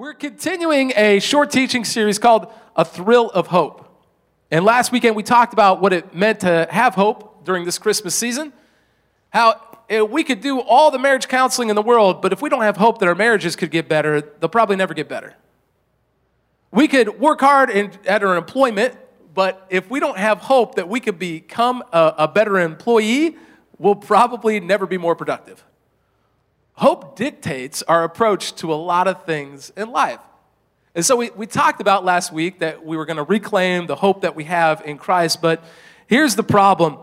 We're continuing a short teaching series called A Thrill of Hope. And last weekend we talked about what it meant to have hope during this Christmas season. How eh, we could do all the marriage counseling in the world, but if we don't have hope that our marriages could get better, they'll probably never get better. We could work hard in, at our employment, but if we don't have hope that we could become a, a better employee, we'll probably never be more productive. Hope dictates our approach to a lot of things in life. And so we, we talked about last week that we were going to reclaim the hope that we have in Christ, but here's the problem.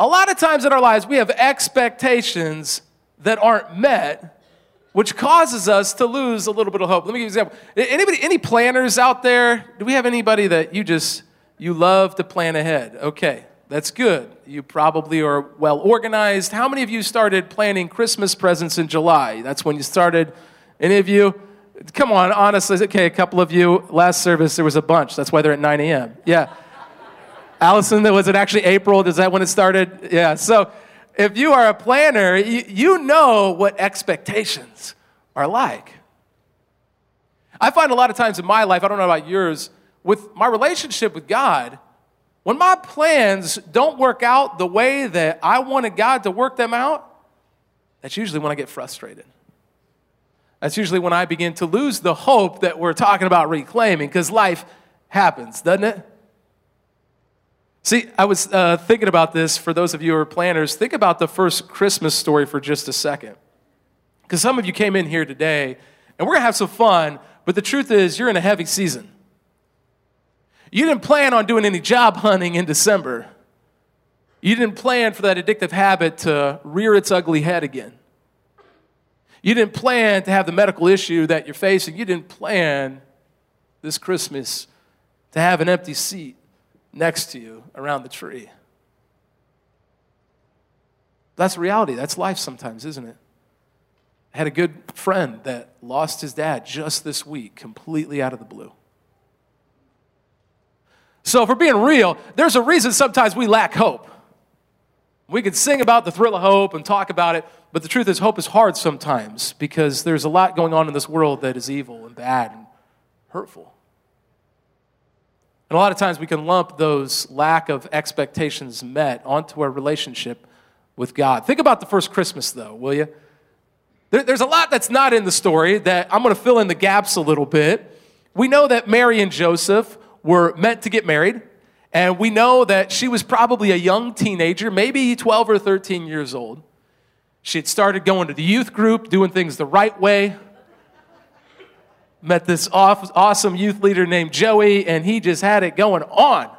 A lot of times in our lives, we have expectations that aren't met, which causes us to lose a little bit of hope. Let me give you an example. Anybody, any planners out there? Do we have anybody that you just, you love to plan ahead? Okay. That's good. You probably are well organized. How many of you started planning Christmas presents in July? That's when you started. Any of you? Come on, honestly. Okay, a couple of you. Last service, there was a bunch. That's why they're at 9 a.m. Yeah. Allison, was it actually April? Is that when it started? Yeah. So if you are a planner, you, know what expectations are like. I find a lot of times in my life, I don't know about yours, with my relationship with God, when my plans don't work out the way that I wanted God to work them out, that's usually when I get frustrated. That's usually when I begin to lose the hope that we're talking about reclaiming because life happens, doesn't it? See, I was uh, thinking about this for those of you who are planners. Think about the first Christmas story for just a second. Because some of you came in here today and we're going to have some fun, but the truth is, you're in a heavy season. You didn't plan on doing any job hunting in December. You didn't plan for that addictive habit to rear its ugly head again. You didn't plan to have the medical issue that you're facing. You didn't plan this Christmas to have an empty seat next to you around the tree. That's reality. That's life sometimes, isn't it? I had a good friend that lost his dad just this week, completely out of the blue. So, if we're being real, there's a reason sometimes we lack hope. We can sing about the thrill of hope and talk about it, but the truth is, hope is hard sometimes because there's a lot going on in this world that is evil and bad and hurtful. And a lot of times we can lump those lack of expectations met onto our relationship with God. Think about the first Christmas, though, will you? There, there's a lot that's not in the story that I'm going to fill in the gaps a little bit. We know that Mary and Joseph were meant to get married. And we know that she was probably a young teenager, maybe 12 or 13 years old. She had started going to the youth group, doing things the right way. Met this awesome youth leader named Joey, and he just had it going on.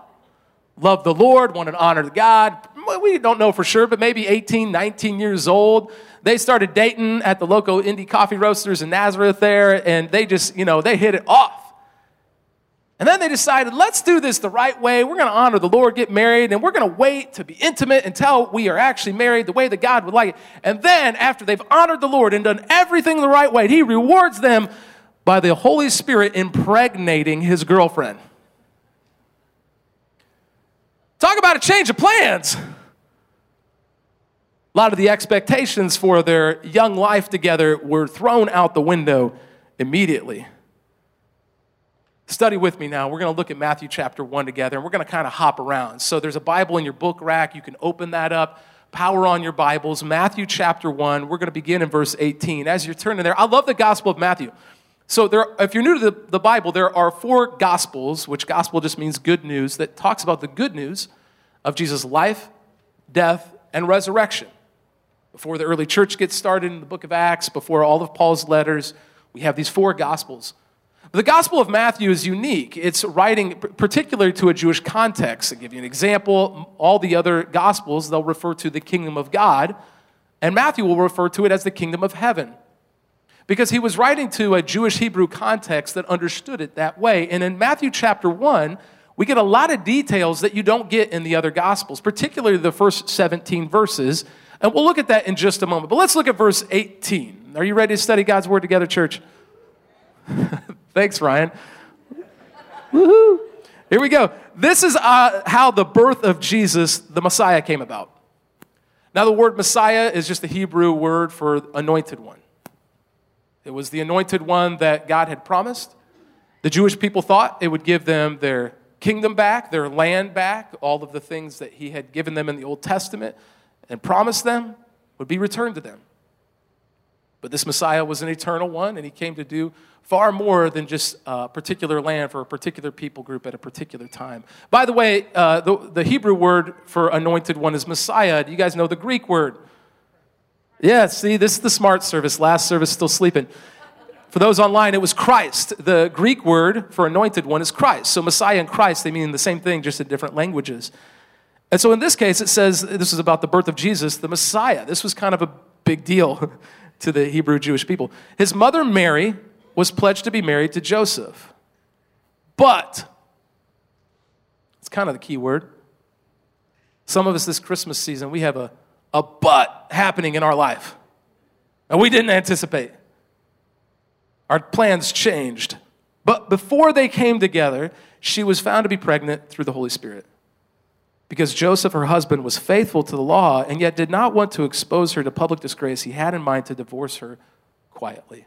Loved the Lord, wanted to honor God. We don't know for sure, but maybe 18, 19 years old. They started dating at the local indie coffee roasters in Nazareth there, and they just, you know, they hit it off. And then they decided, let's do this the right way. We're going to honor the Lord, get married, and we're going to wait to be intimate until we are actually married the way that God would like it. And then, after they've honored the Lord and done everything the right way, He rewards them by the Holy Spirit impregnating His girlfriend. Talk about a change of plans. A lot of the expectations for their young life together were thrown out the window immediately. Study with me now. We're going to look at Matthew chapter 1 together, and we're going to kind of hop around. So there's a Bible in your book rack. You can open that up, power on your Bibles. Matthew chapter 1. We're going to begin in verse 18. As you're turning there, I love the Gospel of Matthew. So there, if you're new to the, the Bible, there are four Gospels, which gospel just means good news, that talks about the good news of Jesus' life, death, and resurrection. Before the early church gets started in the book of Acts, before all of Paul's letters, we have these four Gospels. The Gospel of Matthew is unique. It's writing particularly to a Jewish context. To give you an example, all the other Gospels, they'll refer to the kingdom of God, and Matthew will refer to it as the kingdom of heaven. Because he was writing to a Jewish Hebrew context that understood it that way. And in Matthew chapter 1, we get a lot of details that you don't get in the other Gospels, particularly the first 17 verses. And we'll look at that in just a moment. But let's look at verse 18. Are you ready to study God's Word together, church? Thanks, Ryan. Woohoo! Here we go. This is uh, how the birth of Jesus, the Messiah, came about. Now, the word Messiah is just a Hebrew word for anointed one. It was the anointed one that God had promised. The Jewish people thought it would give them their kingdom back, their land back, all of the things that he had given them in the Old Testament and promised them would be returned to them. But this Messiah was an eternal one, and he came to do far more than just a particular land for a particular people group at a particular time. By the way, uh, the, the Hebrew word for anointed one is Messiah. Do you guys know the Greek word? Yeah, see, this is the smart service. Last service, still sleeping. For those online, it was Christ. The Greek word for anointed one is Christ. So Messiah and Christ, they mean the same thing, just in different languages. And so in this case, it says this is about the birth of Jesus, the Messiah. This was kind of a big deal to the Hebrew Jewish people. His mother, Mary, was pledged to be married to Joseph. But, it's kind of the key word. Some of us this Christmas season, we have a, a but happening in our life. And we didn't anticipate. Our plans changed. But before they came together, she was found to be pregnant through the Holy Spirit. Because Joseph, her husband, was faithful to the law and yet did not want to expose her to public disgrace, he had in mind to divorce her quietly.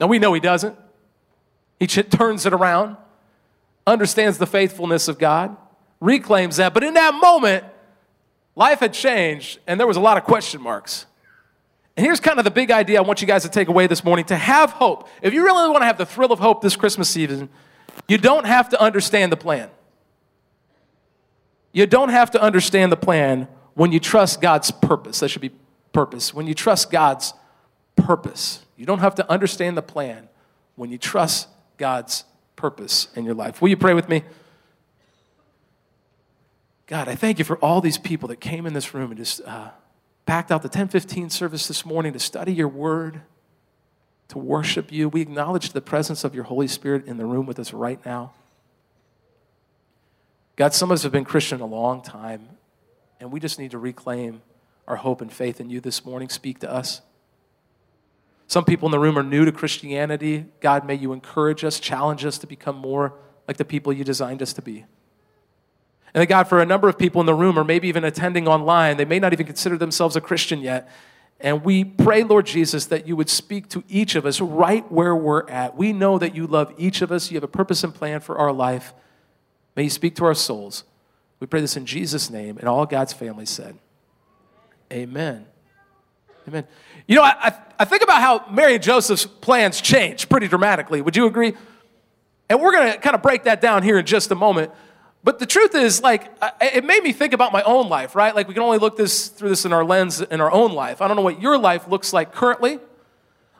Now we know he doesn't. He turns it around, understands the faithfulness of God, reclaims that. But in that moment, life had changed and there was a lot of question marks. And here's kind of the big idea I want you guys to take away this morning to have hope. If you really want to have the thrill of hope this Christmas season, you don't have to understand the plan. You don't have to understand the plan when you trust God's purpose. That should be purpose. When you trust God's purpose. You don't have to understand the plan when you trust God's purpose in your life. Will you pray with me? God, I thank you for all these people that came in this room and just uh, packed out the 1015 service this morning to study your word, to worship you. We acknowledge the presence of your Holy Spirit in the room with us right now. God, some of us have been Christian a long time, and we just need to reclaim our hope and faith in you this morning. Speak to us. Some people in the room are new to Christianity. God, may you encourage us, challenge us to become more like the people you designed us to be. And God, for a number of people in the room, or maybe even attending online, they may not even consider themselves a Christian yet. And we pray, Lord Jesus, that you would speak to each of us right where we're at. We know that you love each of us. You have a purpose and plan for our life. May you speak to our souls. We pray this in Jesus' name, and all God's family said, Amen. Amen. You know, I, I think about how Mary and Joseph's plans changed pretty dramatically. Would you agree? And we're going to kind of break that down here in just a moment. But the truth is, like, it made me think about my own life, right? Like, we can only look this through this in our lens in our own life. I don't know what your life looks like currently.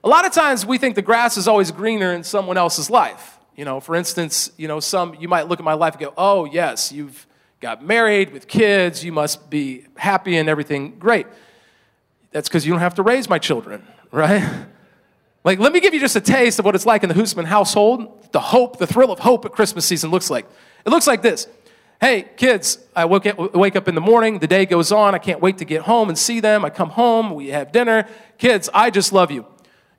A lot of times we think the grass is always greener in someone else's life. You know, for instance, you know, some you might look at my life and go, "Oh, yes, you've got married with kids, you must be happy and everything great." That's because you don't have to raise my children, right? Like, let me give you just a taste of what it's like in the Hoosman household. The hope, the thrill of hope at Christmas season looks like. It looks like this. Hey, kids, I wake up, wake up in the morning, the day goes on, I can't wait to get home and see them. I come home, we have dinner. Kids, I just love you.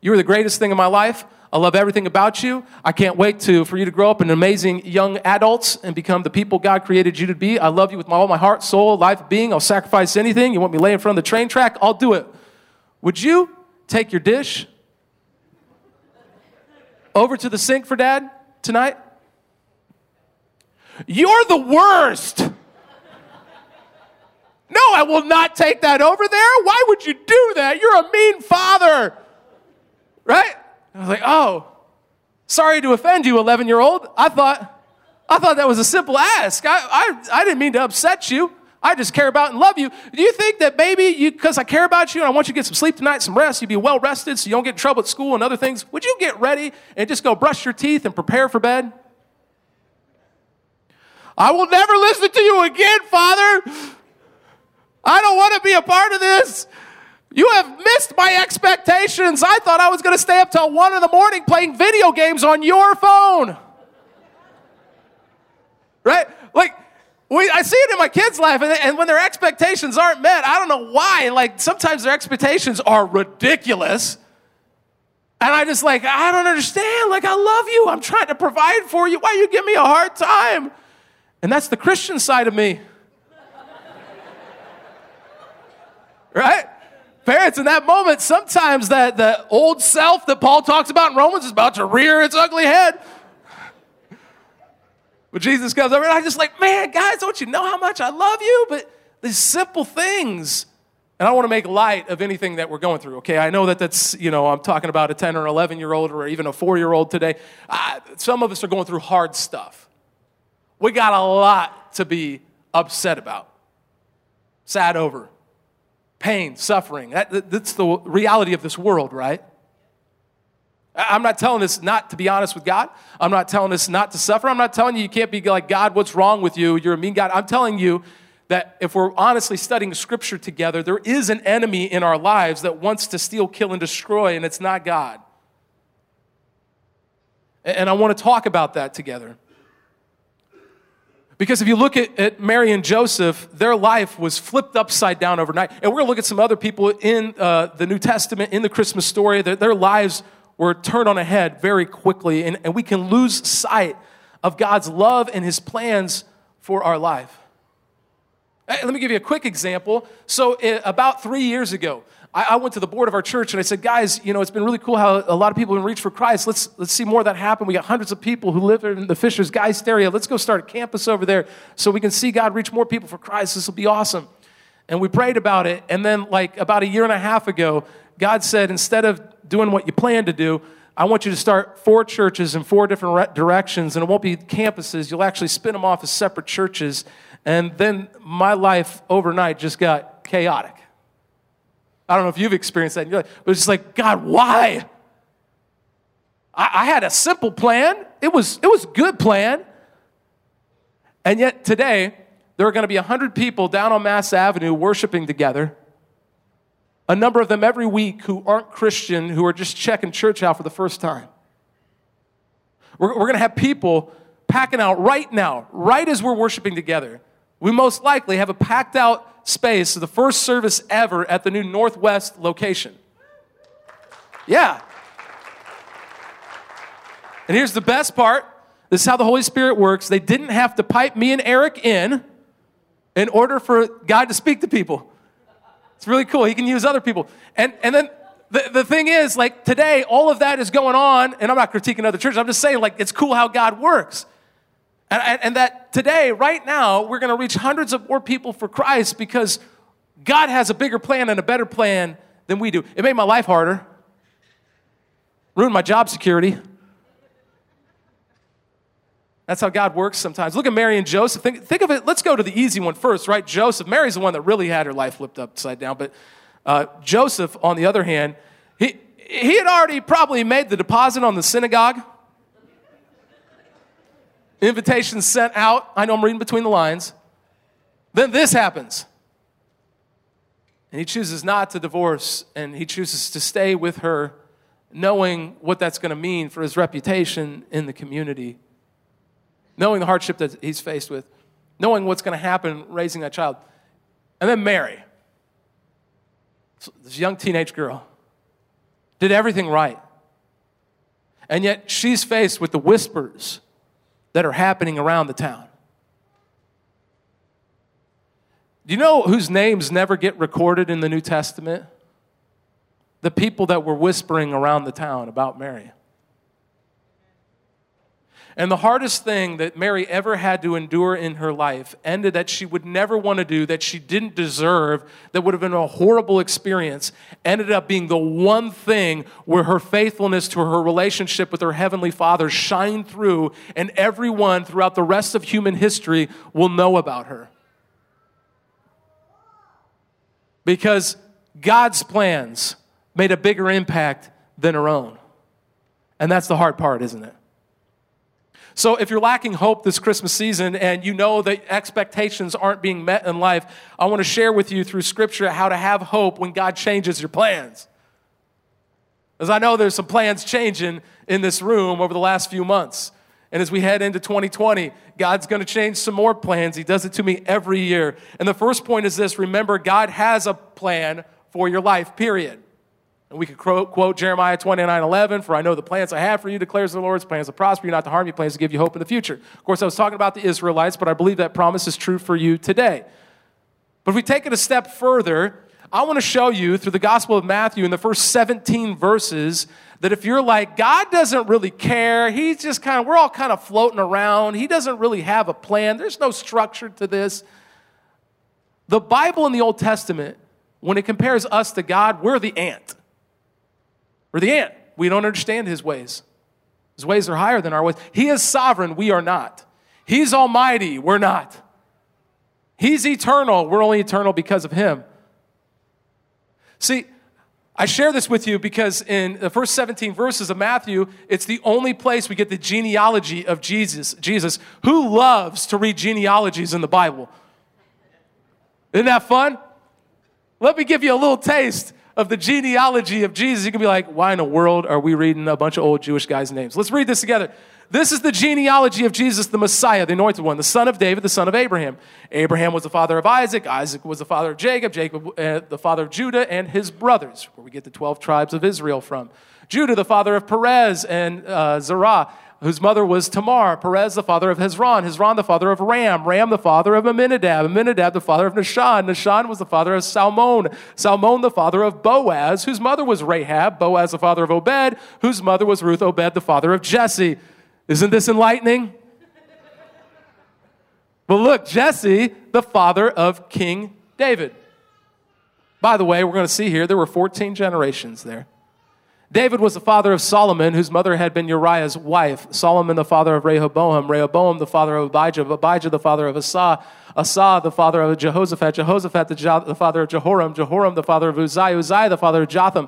You are the greatest thing in my life. I love everything about you. I can't wait to, for you to grow up in amazing young adults and become the people God created you to be. I love you with all my heart, soul, life, being. I'll sacrifice anything. You want me to lay in front of the train track? I'll do it. Would you take your dish over to the sink for dad tonight? You're the worst. No, I will not take that over there. Why would you do that? You're a mean father. Right? I was like, oh, sorry to offend you, 11 year old. I thought, I thought that was a simple ask. I, I, I didn't mean to upset you. I just care about and love you. Do you think that maybe you, because I care about you and I want you to get some sleep tonight, some rest, you'd be well rested so you don't get in trouble at school and other things? Would you get ready and just go brush your teeth and prepare for bed? I will never listen to you again, Father. I don't want to be a part of this. You have missed my expectations. I thought I was going to stay up till one in the morning playing video games on your phone. Right? Like, we, I see it in my kids' life, and, and when their expectations aren't met, I don't know why. Like, sometimes their expectations are ridiculous. And I just like, I don't understand. Like, I love you. I'm trying to provide for you. Why you give me a hard time? And that's the Christian side of me. right? parents, in that moment, sometimes that the old self that Paul talks about in Romans is about to rear its ugly head. But Jesus comes over, and I'm just like, man, guys, don't you know how much I love you? But these simple things. And I want to make light of anything that we're going through, okay? I know that that's, you know, I'm talking about a 10 or 11 year old or even a four year old today. Some of us are going through hard stuff. We got a lot to be upset about, sad over, pain, suffering. That, that's the reality of this world, right? I'm not telling us not to be honest with God. I'm not telling us not to suffer. I'm not telling you you can't be like, God, what's wrong with you? You're a mean God. I'm telling you that if we're honestly studying scripture together, there is an enemy in our lives that wants to steal, kill, and destroy, and it's not God. And I want to talk about that together. Because if you look at, at Mary and Joseph, their life was flipped upside down overnight. And we're going to look at some other people in uh, the New Testament, in the Christmas story, that their lives were turned on a head very quickly. And, and we can lose sight of God's love and his plans for our life. Let me give you a quick example. So, eh, about three years ago, I went to the board of our church and I said, guys, you know, it's been really cool how a lot of people have reached for Christ. Let's, let's see more of that happen. We got hundreds of people who live in the Fishers Geist area. Let's go start a campus over there so we can see God reach more people for Christ. This will be awesome. And we prayed about it. And then, like, about a year and a half ago, God said, instead of doing what you planned to do, I want you to start four churches in four different directions, and it won't be campuses. You'll actually spin them off as separate churches. And then my life overnight just got chaotic. I don't know if you've experienced that. Like, but it's just like, God, why? I, I had a simple plan. It was, it was a good plan. And yet today, there are going to be 100 people down on Mass Avenue worshiping together. A number of them every week who aren't Christian, who are just checking church out for the first time. We're, we're going to have people packing out right now, right as we're worshiping together. We most likely have a packed out space, the first service ever at the new Northwest location. Yeah. And here's the best part this is how the Holy Spirit works. They didn't have to pipe me and Eric in in order for God to speak to people. It's really cool. He can use other people. And, and then the, the thing is, like today, all of that is going on, and I'm not critiquing other churches. I'm just saying, like, it's cool how God works. And, and, and that today, right now, we're going to reach hundreds of more people for Christ because God has a bigger plan and a better plan than we do. It made my life harder, ruined my job security. That's how God works sometimes. Look at Mary and Joseph. Think, think of it. Let's go to the easy one first, right? Joseph. Mary's the one that really had her life flipped upside down. But uh, Joseph, on the other hand, he, he had already probably made the deposit on the synagogue. Invitations sent out. I know I'm reading between the lines. Then this happens. And he chooses not to divorce, and he chooses to stay with her, knowing what that's going to mean for his reputation in the community, knowing the hardship that he's faced with, knowing what's going to happen raising that child. And then Mary, this young teenage girl, did everything right. And yet she's faced with the whispers that are happening around the town. Do you know whose names never get recorded in the New Testament? The people that were whispering around the town about Mary. And the hardest thing that Mary ever had to endure in her life ended that she would never want to do, that she didn't deserve, that would have been a horrible experience, ended up being the one thing where her faithfulness to her relationship with her Heavenly Father shined through, and everyone throughout the rest of human history will know about her. Because God's plans made a bigger impact than her own. And that's the hard part, isn't it? So if you're lacking hope this Christmas season and you know that expectations aren't being met in life, I want to share with you through scripture how to have hope when God changes your plans. As I know there's some plans changing in this room over the last few months. And as we head into 2020, God's going to change some more plans. He does it to me every year. And the first point is this remember, God has a plan for your life, period. And we could quote, Jeremiah 29 11, for I know the plans I have for you, declares the Lord's plans to prosper you, not to harm you, plans to give you hope in the future. Of course, I was talking about the Israelites, but I believe that promise is true for you today. But if we take it a step further, I want to show you through the Gospel of Matthew in the first 17 verses that if you're like, God doesn't really care, he's just kind of, we're all kind of floating around, he doesn't really have a plan, there's no structure to this. The Bible in the Old Testament, when it compares us to God, we're the ant. We're the ant. We don't understand his ways. His ways are higher than our ways. He is sovereign, we are not. He's almighty, we're not. He's eternal, we're only eternal because of him. See, I share this with you because in the first 17 verses of Matthew, it's the only place we get the genealogy of Jesus. Jesus, who loves to read genealogies in the Bible? Isn't that fun? Let me give you a little taste of the genealogy of Jesus. You can be like, why in the world are we reading a bunch of old Jewish guys' names? Let's read this together. This is the genealogy of Jesus, the Messiah, the anointed one, the son of David, the son of Abraham. Abraham was the father of Isaac. Isaac was the father of Jacob. Jacob, uh, the father of Judah and his brothers, where we get the 12 tribes of Israel from. Judah, the father of Perez and uh, Zerah, whose mother was Tamar. Perez, the father of Hezron. Hezron, the father of Ram. Ram, the father of Amminadab. Amminadab, the father of Nahshon. Nahshon was the father of Salmon. Salmon, the father of Boaz, whose mother was Rahab. Boaz, the father of Obed, whose mother was Ruth. Obed, the father of Jesse. Isn't this enlightening? But look, Jesse, the father of King David. By the way, we're going to see here there were 14 generations there. David was the father of Solomon, whose mother had been Uriah's wife. Solomon, the father of Rehoboam. Rehoboam, the father of Abijah. Abijah, the father of Asa. Asa, the father of Jehoshaphat. Jehoshaphat, the, jo- the father of Jehoram. Jehoram, the father of Uzziah. Uzziah, the father of Jotham.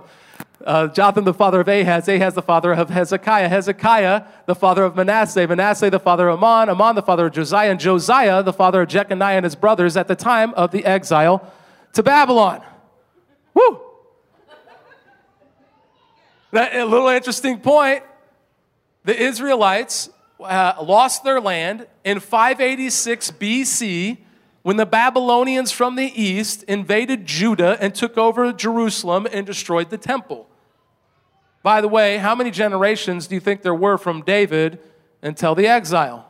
Uh, Jotham, the father of Ahaz, Ahaz, the father of Hezekiah, Hezekiah, the father of Manasseh, Manasseh, the father of Amon, Amon, the father of Josiah, and Josiah, the father of Jeconiah and his brothers at the time of the exile to Babylon. Woo! That, a little interesting point. The Israelites uh, lost their land in 586 BC when the Babylonians from the east invaded Judah and took over Jerusalem and destroyed the temple. By the way, how many generations do you think there were from David until the exile?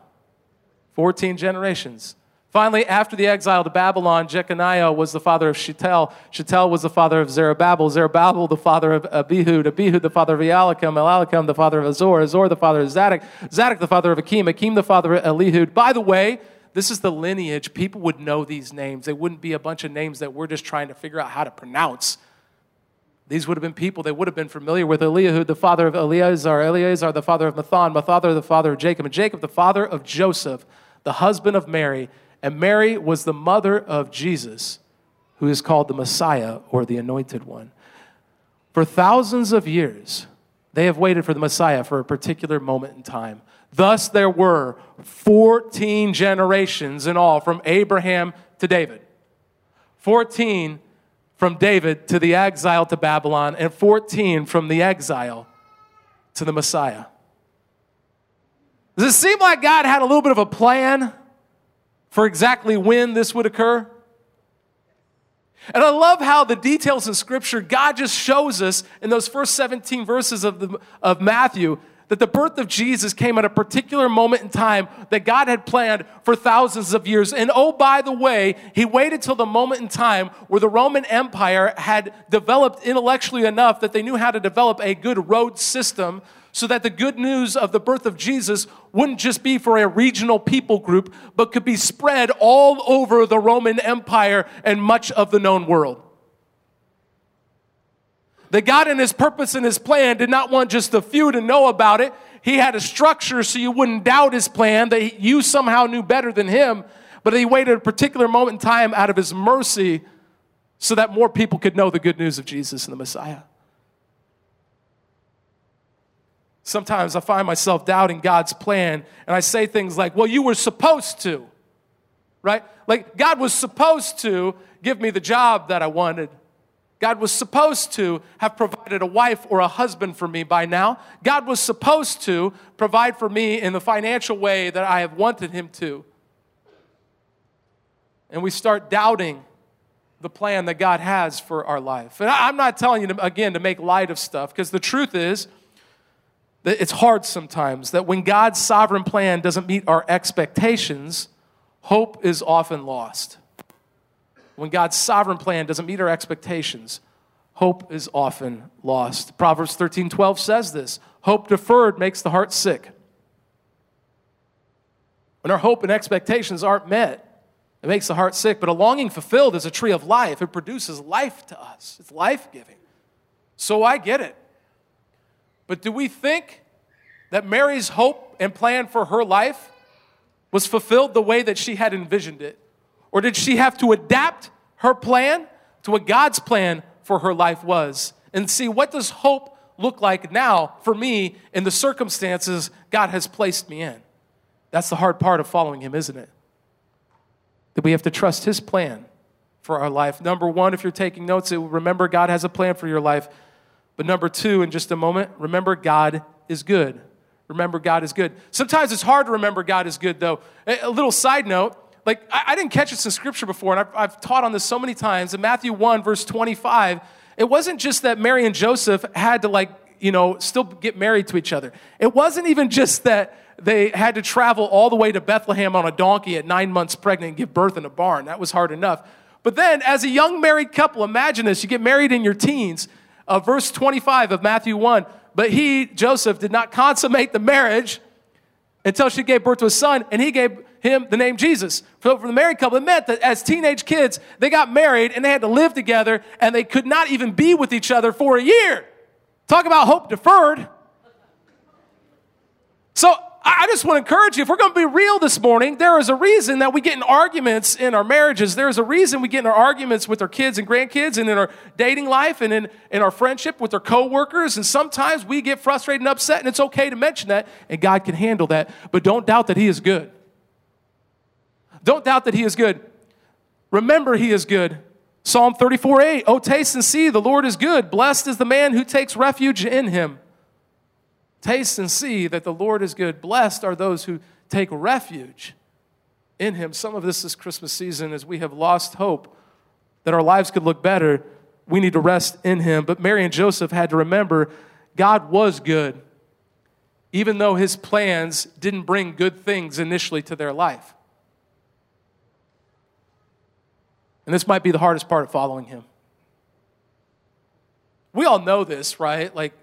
14 generations. Finally, after the exile to Babylon, Jeconiah was the father of Shealtiel. Shealtiel was the father of Zerubbabel. Zerubbabel, the father of Abihud. Abihud, the father of Eliakim. Eliakim, the father of Azor. Azor, the father of Zadok. Zadok, the father of Akim. Akim, the father of Elihud. By the way, this is the lineage. People would know these names. They wouldn't be a bunch of names that we're just trying to figure out how to pronounce. These would have been people they would have been familiar with. Eliahud, the father of Eleazar. Eleazar, the father of Matthan. Matthan, the father of Jacob. And Jacob, the father of Joseph, the husband of Mary. And Mary was the mother of Jesus, who is called the Messiah or the Anointed One. For thousands of years, they have waited for the Messiah for a particular moment in time. Thus, there were 14 generations in all from Abraham to David. 14 from David to the exile to Babylon, and 14 from the exile to the Messiah. Does it seem like God had a little bit of a plan for exactly when this would occur? And I love how the details in Scripture, God just shows us in those first 17 verses of, the, of Matthew that the birth of Jesus came at a particular moment in time that God had planned for thousands of years. And oh, by the way, he waited till the moment in time where the Roman Empire had developed intellectually enough that they knew how to develop a good road system so that the good news of the birth of Jesus wouldn't just be for a regional people group, but could be spread all over the Roman Empire and much of the known world. That God, in His purpose and His plan, did not want just a few to know about it. He had a structure so you wouldn't doubt His plan, that you somehow knew better than Him, but He waited a particular moment in time out of His mercy so that more people could know the good news of Jesus and the Messiah. Sometimes I find myself doubting God's plan, and I say things like, Well, you were supposed to, right? Like, God was supposed to give me the job that I wanted. God was supposed to have provided a wife or a husband for me by now. God was supposed to provide for me in the financial way that I have wanted Him to. And we start doubting the plan that God has for our life. And I'm not telling you, to, again, to make light of stuff, because the truth is, it's hard sometimes that when God's sovereign plan doesn't meet our expectations, hope is often lost. when God's sovereign plan doesn't meet our expectations, hope is often lost. Proverbs 13 12 says this Hope deferred makes the heart sick. When our hope and expectations aren't met, it makes the heart sick. But a longing fulfilled is a tree of life. It produces life to us, it's life giving. So I get it. But do we think that Mary's hope and plan for her life was fulfilled the way that she had envisioned it? Or did she have to adapt her plan to what God's plan for her life was? And see, what does hope look like now for me in the circumstances God has placed me in? That's the hard part of following Him, isn't it? That we have to trust His plan for our life. Number one, if you're taking notes, remember God has a plan for your life. But number two, in just a moment, remember God is good. Remember God is good. Sometimes it's hard to remember God is good, though. A little side note like, I, I didn't catch this in scripture before, and I've, I've taught on this so many times. In Matthew 1, verse 25, it wasn't just that Mary and Joseph had to, like, you know, still get married to each other. It wasn't even just that they had to travel all the way to Bethlehem on a donkey at nine months pregnant and give birth in a barn. That was hard enough. But then, as a young married couple, imagine this you get married in your teens. Uh, verse 25 of Matthew 1 But he, Joseph, did not consummate the marriage until she gave birth to a son, and he gave him the name Jesus. So for the married couple, it meant that as teenage kids, they got married and they had to live together, and they could not even be with each other for a year. Talk about hope deferred. So I just want to encourage you if we're going to be real this morning, there is a reason that we get in arguments in our marriages. There's a reason we get in our arguments with our kids and grandkids and in our dating life and in, in our friendship with our coworkers. And sometimes we get frustrated and upset, and it's okay to mention that, and God can handle that. But don't doubt that He is good. Don't doubt that He is good. Remember, He is good. Psalm 34 8, Oh, taste and see, the Lord is good. Blessed is the man who takes refuge in Him. Taste and see that the Lord is good. Blessed are those who take refuge in Him. Some of this this Christmas season, as we have lost hope that our lives could look better, we need to rest in Him. But Mary and Joseph had to remember God was good, even though His plans didn't bring good things initially to their life. And this might be the hardest part of following Him. We all know this, right? Like,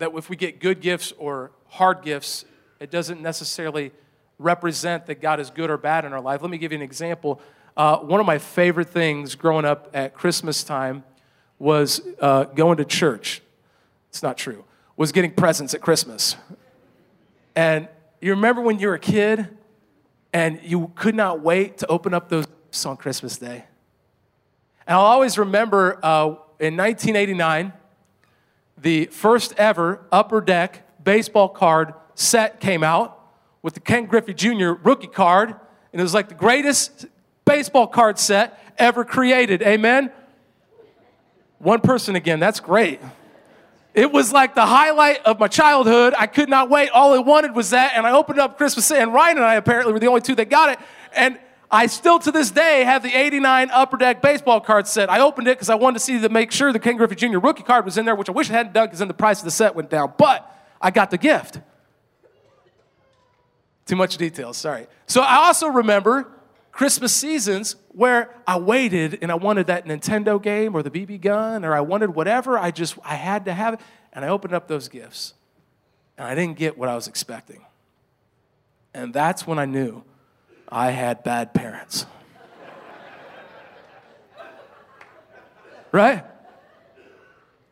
that if we get good gifts or hard gifts, it doesn't necessarily represent that God is good or bad in our life. Let me give you an example. Uh, one of my favorite things growing up at Christmas time was uh, going to church. It's not true. Was getting presents at Christmas. And you remember when you were a kid and you could not wait to open up those on Christmas Day? And I'll always remember uh, in 1989, the first ever upper deck baseball card set came out with the Ken Griffey Jr. rookie card, and it was like the greatest baseball card set ever created. Amen? One person again, that's great. It was like the highlight of my childhood. I could not wait. All I wanted was that, and I opened up Christmas, and Ryan and I apparently were the only two that got it. And I still to this day have the 89 Upper Deck baseball card set. I opened it because I wanted to see to make sure the Ken Griffey Jr. rookie card was in there, which I wish I hadn't done because then the price of the set went down. But I got the gift. Too much detail, sorry. So I also remember Christmas seasons where I waited and I wanted that Nintendo game or the BB gun or I wanted whatever. I just, I had to have it. And I opened up those gifts and I didn't get what I was expecting. And that's when I knew I had bad parents. right?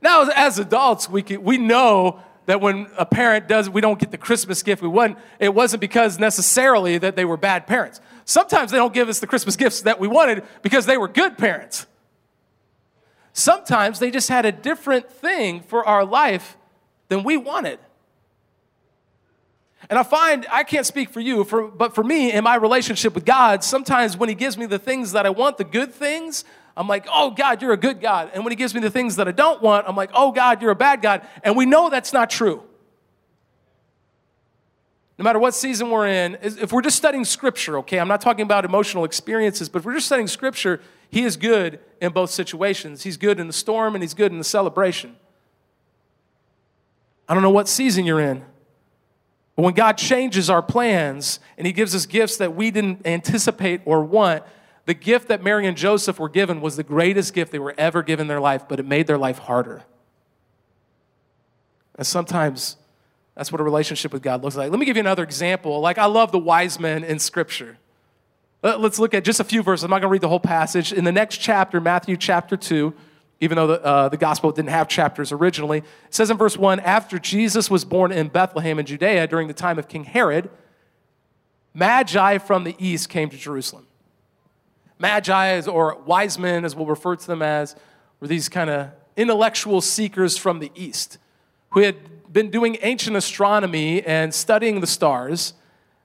Now, as adults, we, can, we know that when a parent does, we don't get the Christmas gift we want, it wasn't because necessarily that they were bad parents. Sometimes they don't give us the Christmas gifts that we wanted because they were good parents. Sometimes they just had a different thing for our life than we wanted. And I find, I can't speak for you, for, but for me, in my relationship with God, sometimes when He gives me the things that I want, the good things, I'm like, oh, God, you're a good God. And when He gives me the things that I don't want, I'm like, oh, God, you're a bad God. And we know that's not true. No matter what season we're in, if we're just studying Scripture, okay, I'm not talking about emotional experiences, but if we're just studying Scripture, He is good in both situations. He's good in the storm and He's good in the celebration. I don't know what season you're in. But when God changes our plans and He gives us gifts that we didn't anticipate or want, the gift that Mary and Joseph were given was the greatest gift they were ever given in their life, but it made their life harder. And sometimes that's what a relationship with God looks like. Let me give you another example. Like, I love the wise men in Scripture. Let's look at just a few verses. I'm not going to read the whole passage. In the next chapter, Matthew chapter 2, even though the, uh, the gospel didn't have chapters originally, it says in verse 1 After Jesus was born in Bethlehem in Judea during the time of King Herod, Magi from the east came to Jerusalem. Magi, or wise men, as we'll refer to them as, were these kind of intellectual seekers from the east who had been doing ancient astronomy and studying the stars.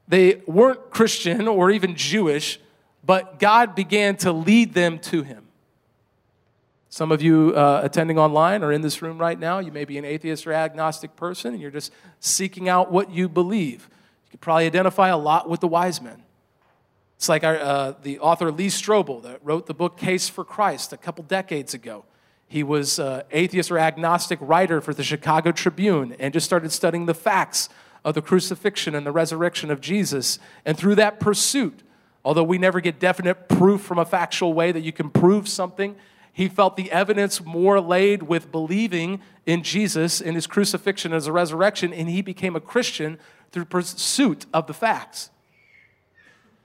They weren't Christian or even Jewish, but God began to lead them to Him. Some of you uh, attending online or in this room right now, you may be an atheist or agnostic person and you're just seeking out what you believe. You could probably identify a lot with the wise men. It's like our, uh, the author Lee Strobel that wrote the book Case for Christ a couple decades ago. He was an atheist or agnostic writer for the Chicago Tribune and just started studying the facts of the crucifixion and the resurrection of Jesus. And through that pursuit, although we never get definite proof from a factual way that you can prove something, he felt the evidence more laid with believing in Jesus, in his crucifixion, as a resurrection, and he became a Christian through pursuit of the facts.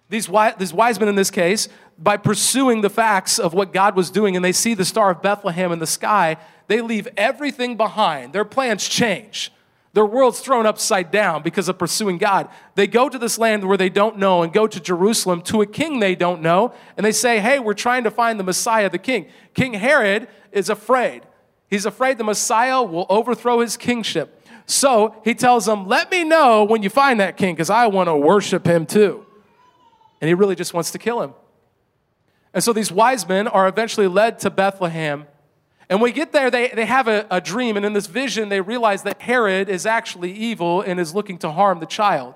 These wise, these wise men in this case, by pursuing the facts of what God was doing and they see the Star of Bethlehem in the sky, they leave everything behind. Their plans change. Their world's thrown upside down because of pursuing God. They go to this land where they don't know and go to Jerusalem to a king they don't know, and they say, Hey, we're trying to find the Messiah, the king. King Herod is afraid. He's afraid the Messiah will overthrow his kingship. So he tells them, Let me know when you find that king, because I want to worship him too and he really just wants to kill him. And so these wise men are eventually led to Bethlehem. And we get there, they, they have a, a dream, and in this vision, they realize that Herod is actually evil and is looking to harm the child.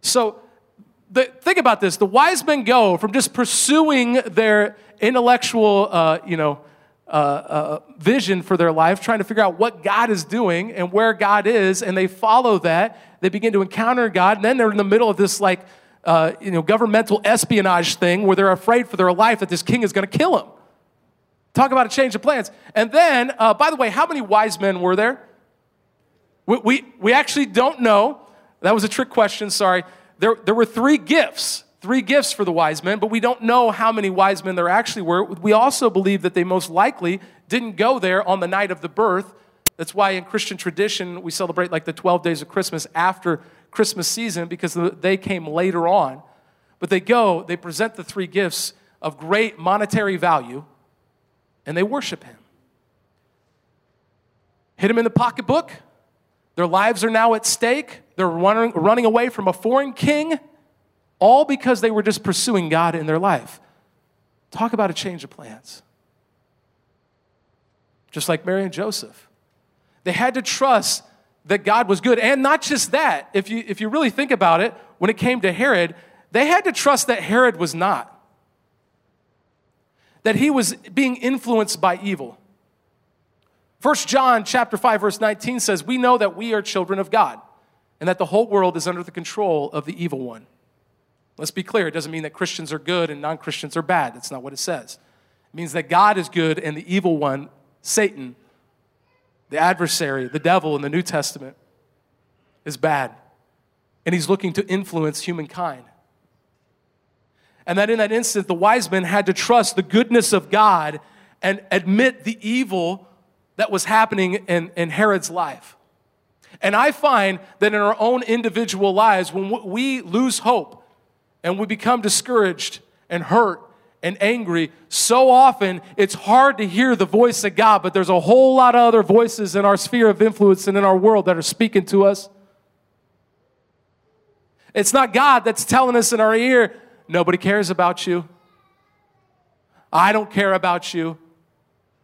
So the, think about this the wise men go from just pursuing their intellectual, uh, you know, uh, uh, vision for their life, trying to figure out what God is doing and where God is, and they follow that. They begin to encounter God, and then they're in the middle of this like uh, you know, governmental espionage thing where they're afraid for their life that this king is going to kill them. Talk about a change of plans. And then, uh, by the way, how many wise men were there? We, we, we actually don't know. That was a trick question, sorry. There, there were three gifts, three gifts for the wise men, but we don't know how many wise men there actually were. We also believe that they most likely didn't go there on the night of the birth. That's why in Christian tradition, we celebrate like the 12 days of Christmas after Christmas season because they came later on. But they go, they present the three gifts of great monetary value, and they worship him. Hit him in the pocketbook. Their lives are now at stake. They're running, running away from a foreign king, all because they were just pursuing God in their life. Talk about a change of plans. Just like Mary and Joseph. They had to trust that God was good. And not just that, if you, if you really think about it, when it came to Herod, they had to trust that Herod was not. That he was being influenced by evil. First John chapter 5 verse 19 says, "We know that we are children of God and that the whole world is under the control of the evil one." Let's be clear, it doesn't mean that Christians are good and non-Christians are bad. That's not what it says. It means that God is good and the evil one, Satan, the adversary, the devil in the New Testament, is bad. And he's looking to influence humankind. And that in that instant, the wise men had to trust the goodness of God and admit the evil that was happening in, in Herod's life. And I find that in our own individual lives, when we lose hope and we become discouraged and hurt and angry, so often it's hard to hear the voice of God, but there's a whole lot of other voices in our sphere of influence and in our world that are speaking to us. It's not God that's telling us in our ear, nobody cares about you. I don't care about you.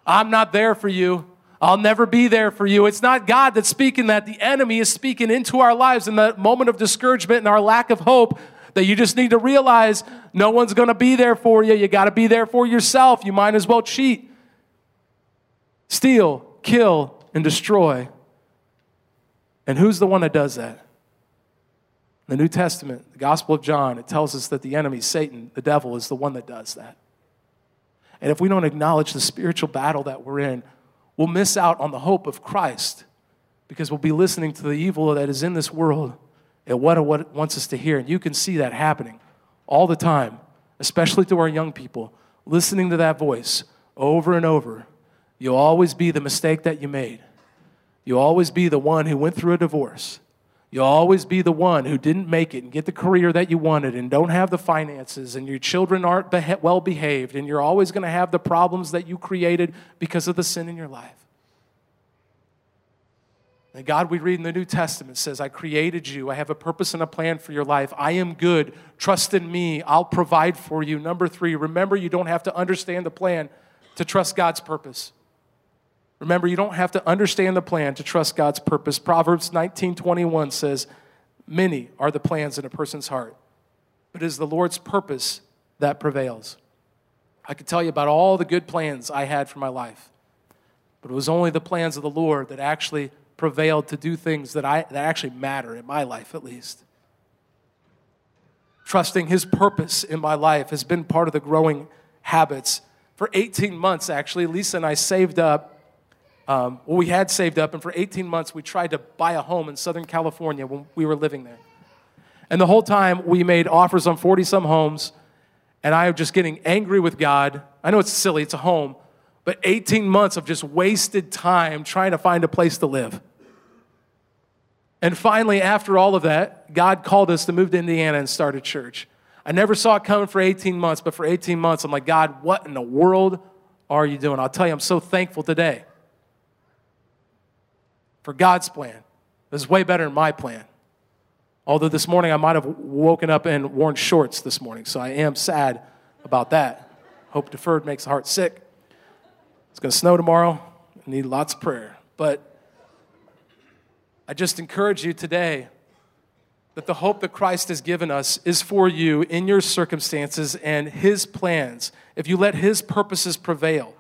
I'm not there for you. I'll never be there for you. It's not God that's speaking that. The enemy is speaking into our lives in that moment of discouragement and our lack of hope that you just need to realize no one's going to be there for you. You got to be there for yourself. You might as well cheat, steal, kill, and destroy. And who's the one that does that? The New Testament, the Gospel of John, it tells us that the enemy, Satan, the devil, is the one that does that. And if we don't acknowledge the spiritual battle that we're in, we'll miss out on the hope of Christ because we'll be listening to the evil that is in this world and what it wants us to hear. And you can see that happening all the time, especially to our young people, listening to that voice over and over. You'll always be the mistake that you made. You'll always be the one who went through a divorce. You'll always be the one who didn't make it and get the career that you wanted and don't have the finances, and your children aren't beha- well behaved, and you're always going to have the problems that you created because of the sin in your life. And God, we read in the New Testament, says, I created you. I have a purpose and a plan for your life. I am good. Trust in me. I'll provide for you. Number three, remember you don't have to understand the plan to trust God's purpose. Remember, you don't have to understand the plan to trust God's purpose. Proverbs 19:21 says, "Many are the plans in a person's heart, but it is the Lord's purpose that prevails." I could tell you about all the good plans I had for my life, but it was only the plans of the Lord that actually prevailed to do things that, I, that actually matter in my life, at least. Trusting His purpose in my life has been part of the growing habits. For 18 months, actually, Lisa and I saved up. Um, well, we had saved up, and for 18 months, we tried to buy a home in Southern California when we were living there. And the whole time, we made offers on 40 some homes, and I was just getting angry with God. I know it's silly, it's a home, but 18 months of just wasted time trying to find a place to live. And finally, after all of that, God called us to move to Indiana and start a church. I never saw it coming for 18 months, but for 18 months, I'm like, God, what in the world are you doing? I'll tell you, I'm so thankful today for God's plan. This is way better than my plan. Although this morning I might have woken up and worn shorts this morning, so I am sad about that. Hope deferred makes the heart sick. It's going to snow tomorrow. I need lots of prayer. But I just encourage you today that the hope that Christ has given us is for you in your circumstances and His plans. If you let His purposes prevail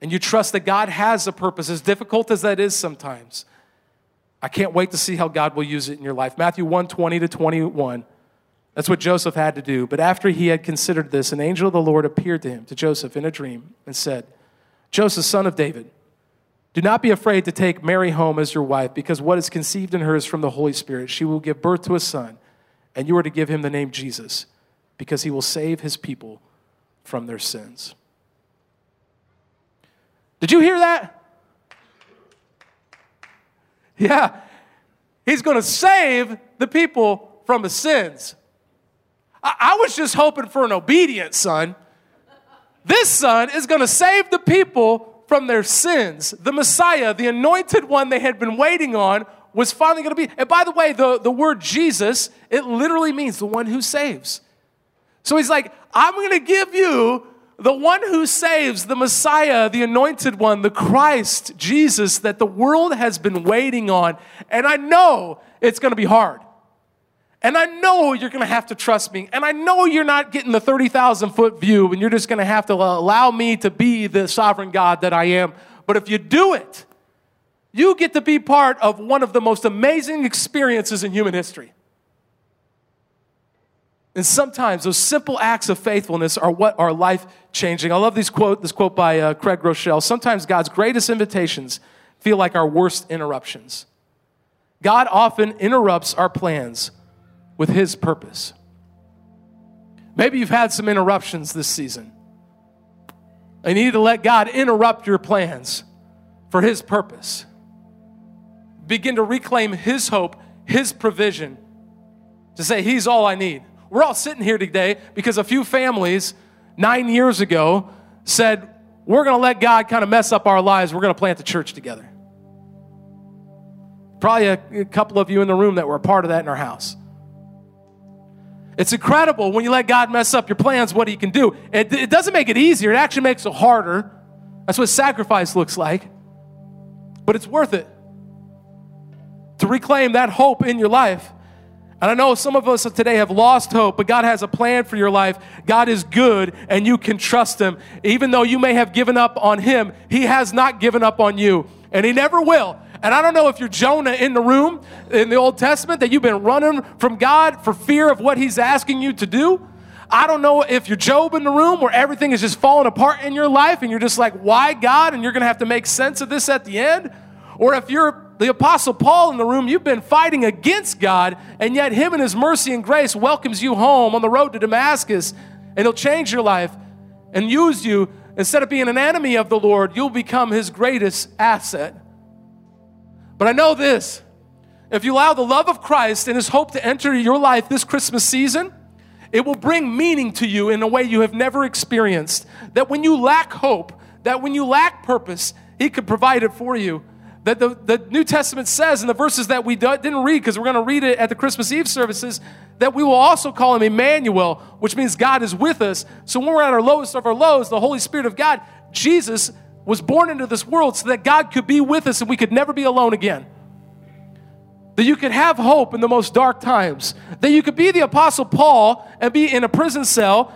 and you trust that God has a purpose, as difficult as that is sometimes, I can't wait to see how God will use it in your life. Matthew 1 20 to 21. That's what Joseph had to do. But after he had considered this, an angel of the Lord appeared to him, to Joseph, in a dream and said, Joseph, son of David, do not be afraid to take Mary home as your wife, because what is conceived in her is from the Holy Spirit. She will give birth to a son, and you are to give him the name Jesus, because he will save his people from their sins. Did you hear that? Yeah. He's going to save the people from the sins. I, I was just hoping for an obedient son. This son is going to save the people from their sins. The Messiah, the anointed one they had been waiting on, was finally going to be. And by the way, the, the word Jesus, it literally means the one who saves. So he's like, I'm going to give you the one who saves, the Messiah, the anointed one, the Christ, Jesus, that the world has been waiting on. And I know it's going to be hard. And I know you're going to have to trust me. And I know you're not getting the 30,000 foot view and you're just going to have to allow me to be the sovereign God that I am. But if you do it, you get to be part of one of the most amazing experiences in human history. And sometimes those simple acts of faithfulness are what are life changing. I love this quote, this quote by uh, Craig Groeschel. Sometimes God's greatest invitations feel like our worst interruptions. God often interrupts our plans with His purpose. Maybe you've had some interruptions this season. You need to let God interrupt your plans for His purpose. Begin to reclaim His hope, His provision, to say, He's all I need. We're all sitting here today because a few families nine years ago said, We're going to let God kind of mess up our lives. We're going to plant the church together. Probably a, a couple of you in the room that were a part of that in our house. It's incredible when you let God mess up your plans, what He can do. It, it doesn't make it easier, it actually makes it harder. That's what sacrifice looks like. But it's worth it to reclaim that hope in your life. And I know some of us today have lost hope, but God has a plan for your life. God is good and you can trust Him. Even though you may have given up on Him, He has not given up on you and He never will. And I don't know if you're Jonah in the room in the Old Testament that you've been running from God for fear of what He's asking you to do. I don't know if you're Job in the room where everything is just falling apart in your life and you're just like, why God? And you're going to have to make sense of this at the end. Or if you're the Apostle Paul in the room, you've been fighting against God, and yet Him and His mercy and grace welcomes you home on the road to Damascus, and He'll change your life and use you. Instead of being an enemy of the Lord, you'll become His greatest asset. But I know this if you allow the love of Christ and His hope to enter your life this Christmas season, it will bring meaning to you in a way you have never experienced. That when you lack hope, that when you lack purpose, He could provide it for you that the, the New Testament says in the verses that we didn't read because we're going to read it at the Christmas Eve services that we will also call him Emmanuel, which means God is with us. So when we're at our lowest of our lows, the Holy Spirit of God, Jesus was born into this world so that God could be with us and we could never be alone again. That you could have hope in the most dark times. That you could be the Apostle Paul and be in a prison cell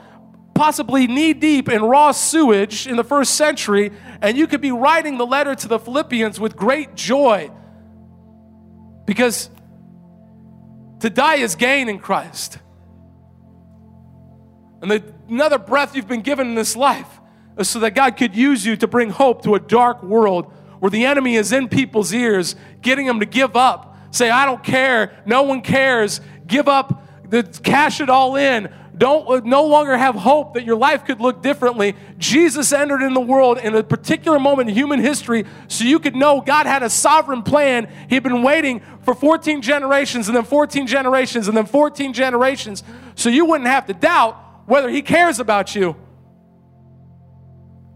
possibly knee deep in raw sewage in the first century, and you could be writing the letter to the Philippians with great joy. Because to die is gain in Christ. And the, another breath you've been given in this life is so that God could use you to bring hope to a dark world where the enemy is in people's ears, getting them to give up. Say, I don't care. No one cares. Give up, the, cash it all in don't no longer have hope that your life could look differently. Jesus entered in the world in a particular moment in human history so you could know God had a sovereign plan. He'd been waiting for 14 generations and then 14 generations and then 14 generations so you wouldn't have to doubt whether he cares about you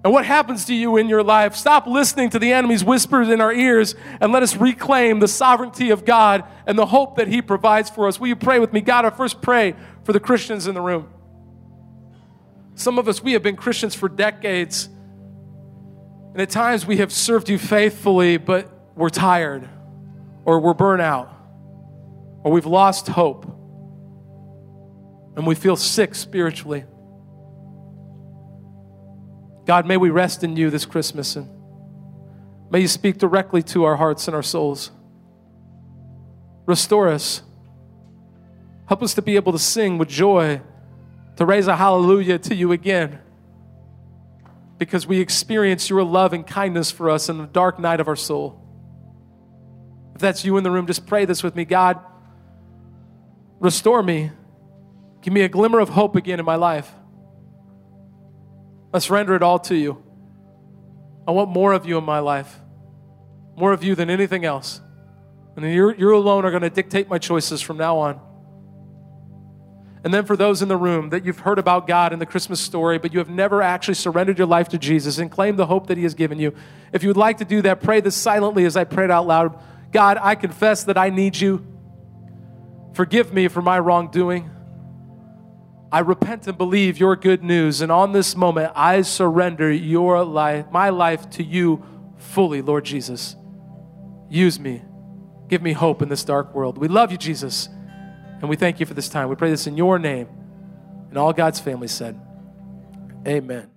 and what happens to you in your life. Stop listening to the enemy's whispers in our ears and let us reclaim the sovereignty of God and the hope that He provides for us. Will you pray with me? God, I first pray for the Christians in the room. Some of us, we have been Christians for decades. And at times we have served you faithfully, but we're tired, or we're burnt out, or we've lost hope, and we feel sick spiritually. God, may we rest in you this Christmas, and may you speak directly to our hearts and our souls. Restore us. Help us to be able to sing with joy, to raise a hallelujah to you again. Because we experience your love and kindness for us in the dark night of our soul. If that's you in the room, just pray this with me God, restore me. Give me a glimmer of hope again in my life. I surrender it all to you. I want more of you in my life, more of you than anything else. And you you alone are going to dictate my choices from now on. And then for those in the room that you've heard about God in the Christmas story, but you have never actually surrendered your life to Jesus and claimed the hope that He has given you, if you would like to do that, pray this silently as I pray it out loud. God, I confess that I need you. Forgive me for my wrongdoing. I repent and believe your good news. And on this moment, I surrender your life, my life to you fully, Lord Jesus. Use me. Give me hope in this dark world. We love you, Jesus. And we thank you for this time. We pray this in your name. And all God's family said, Amen.